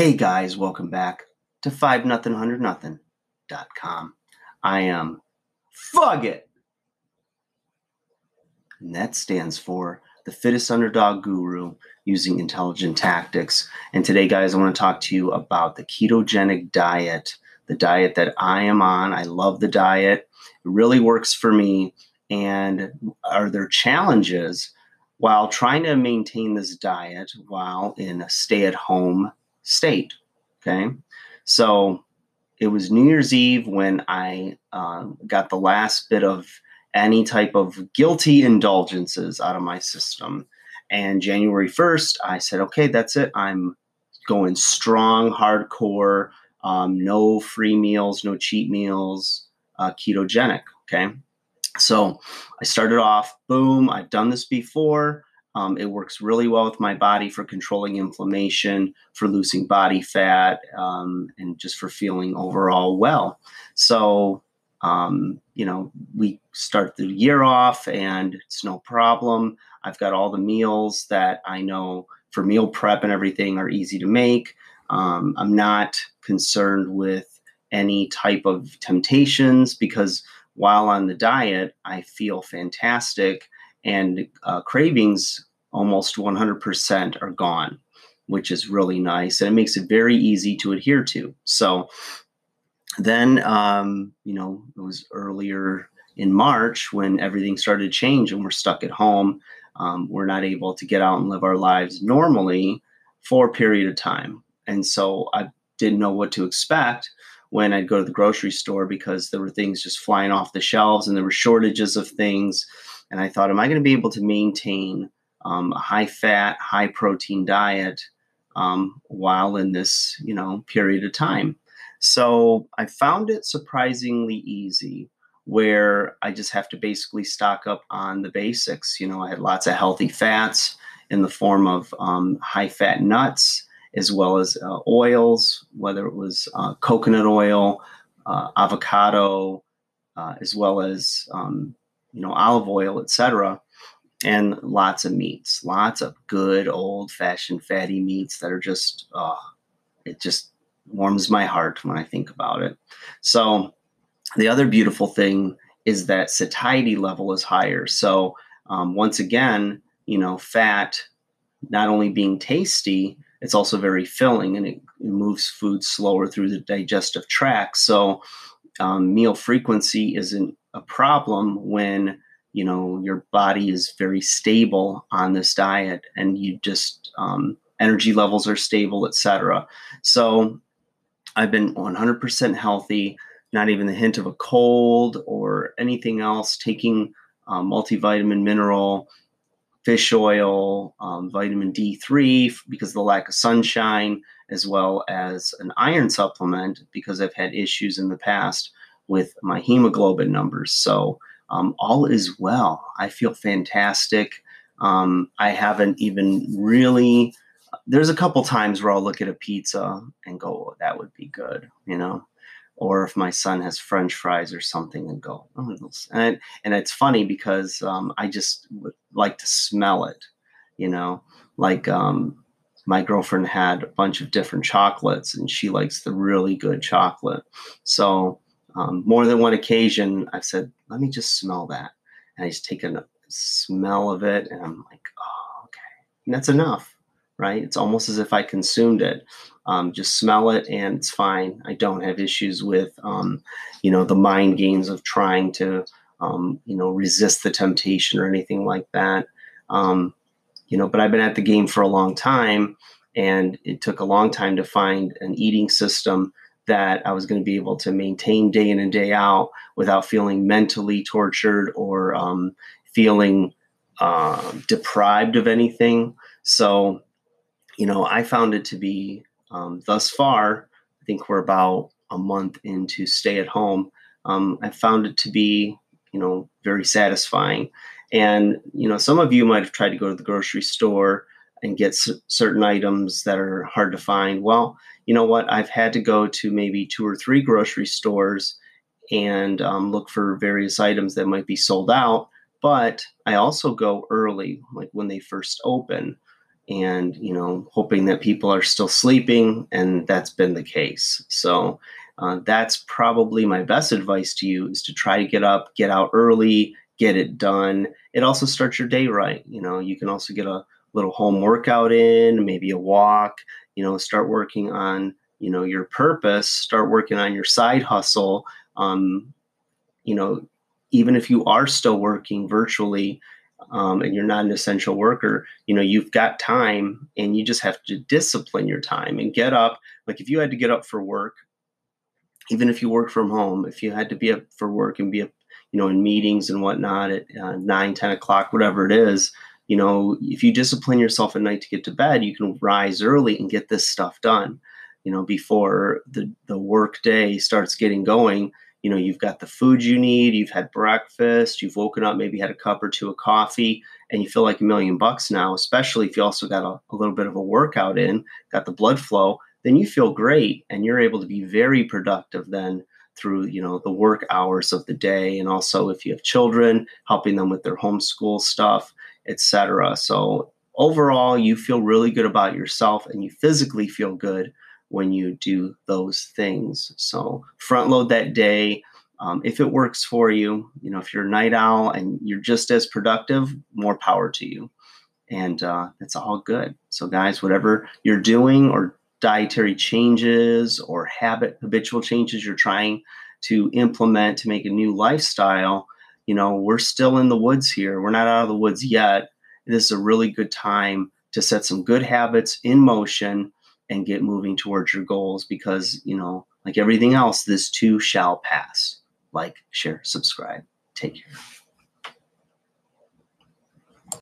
Hey guys, welcome back to 5 nothing 100 nothing.com. I am Fugget. And that stands for the fittest underdog guru using intelligent tactics. And today, guys, I want to talk to you about the ketogenic diet, the diet that I am on. I love the diet, it really works for me. And are there challenges while trying to maintain this diet while in a stay at home state? Okay. So it was New Year's Eve when I uh, got the last bit of any type of guilty indulgences out of my system. And January 1st, I said, okay, that's it. I'm going strong, hardcore, um, no free meals, no cheat meals, uh, ketogenic. Okay. So I started off, boom, I've done this before. Um, it works really well with my body for controlling inflammation, for losing body fat, um, and just for feeling overall well. So, um, you know, we start the year off and it's no problem. I've got all the meals that I know for meal prep and everything are easy to make. Um, I'm not concerned with any type of temptations because while on the diet, I feel fantastic and uh, cravings almost 100% are gone, which is really nice. And it makes it very easy to adhere to. So then, um, you know, it was earlier in March when everything started to change and we're stuck at home. Um, we're not able to get out and live our lives normally for a period of time. And so I didn't know what to expect when I'd go to the grocery store because there were things just flying off the shelves and there were shortages of things. And I thought, am I going to be able to maintain um, a high fat, high protein diet um, while in this, you know, period of time? So I found it surprisingly easy where I just have to basically stock up on the basics. You know, I had lots of healthy fats in the form of um, high fat nuts as well as uh, oils, whether it was uh, coconut oil, uh, avocado, uh, as well as um, you know olive oil, etc. And lots of meats, lots of good old fashioned fatty meats that are just, oh, it just warms my heart when I think about it. So, the other beautiful thing is that satiety level is higher. So, um, once again, you know, fat not only being tasty, it's also very filling and it, moves food slower through the digestive tract. So, um, meal frequency isn't a problem when you know your body is very stable on this diet and you just um, energy levels are stable etc so i've been 100% healthy not even the hint of a cold or anything else taking um, multivitamin mineral fish oil, um, vitamin D3 because of the lack of sunshine, as well as an iron supplement because I've had issues in the past with my hemoglobin numbers. So um, all is well. I feel fantastic. Um, I haven't even really. There's a couple times where I'll look at a pizza and go, oh, "That would be good," you know or if my son has french fries or something and go oh, and, and it's funny because um, i just like to smell it you know like um, my girlfriend had a bunch of different chocolates and she likes the really good chocolate so um, more than one occasion i've said let me just smell that and i just take a smell of it and i'm like oh okay and that's enough right it's almost as if i consumed it um, just smell it and it's fine. I don't have issues with, um, you know, the mind games of trying to, um, you know, resist the temptation or anything like that. Um, you know, but I've been at the game for a long time and it took a long time to find an eating system that I was going to be able to maintain day in and day out without feeling mentally tortured or um, feeling uh, deprived of anything. So, you know, I found it to be um, thus far, I think we're about a month into stay at home. Um, I found it to be, you know, very satisfying. And, you know, some of you might have tried to go to the grocery store and get c- certain items that are hard to find. Well, you know what? I've had to go to maybe two or three grocery stores and um, look for various items that might be sold out. But I also go early, like when they first open and you know hoping that people are still sleeping and that's been the case so uh, that's probably my best advice to you is to try to get up get out early get it done it also starts your day right you know you can also get a little home workout in maybe a walk you know start working on you know your purpose start working on your side hustle um, you know even if you are still working virtually um, and you're not an essential worker, you know, you've got time and you just have to discipline your time and get up. Like if you had to get up for work, even if you work from home, if you had to be up for work and be up, you know, in meetings and whatnot at uh, 9, 10 o'clock, whatever it is, you know, if you discipline yourself at night to get to bed, you can rise early and get this stuff done, you know, before the, the work day starts getting going you know you've got the food you need you've had breakfast you've woken up maybe had a cup or two of coffee and you feel like a million bucks now especially if you also got a, a little bit of a workout in got the blood flow then you feel great and you're able to be very productive then through you know the work hours of the day. And also if you have children helping them with their homeschool stuff etc so overall you feel really good about yourself and you physically feel good when you do those things. So front load that day. Um, if it works for you, you know, if you're a night owl and you're just as productive, more power to you. And uh, it's all good. So, guys, whatever you're doing or dietary changes or habit habitual changes you're trying to implement to make a new lifestyle, you know, we're still in the woods here. We're not out of the woods yet. This is a really good time to set some good habits in motion and get moving towards your goals because, you know, like everything else, this too shall pass. Like, share, subscribe. Take care.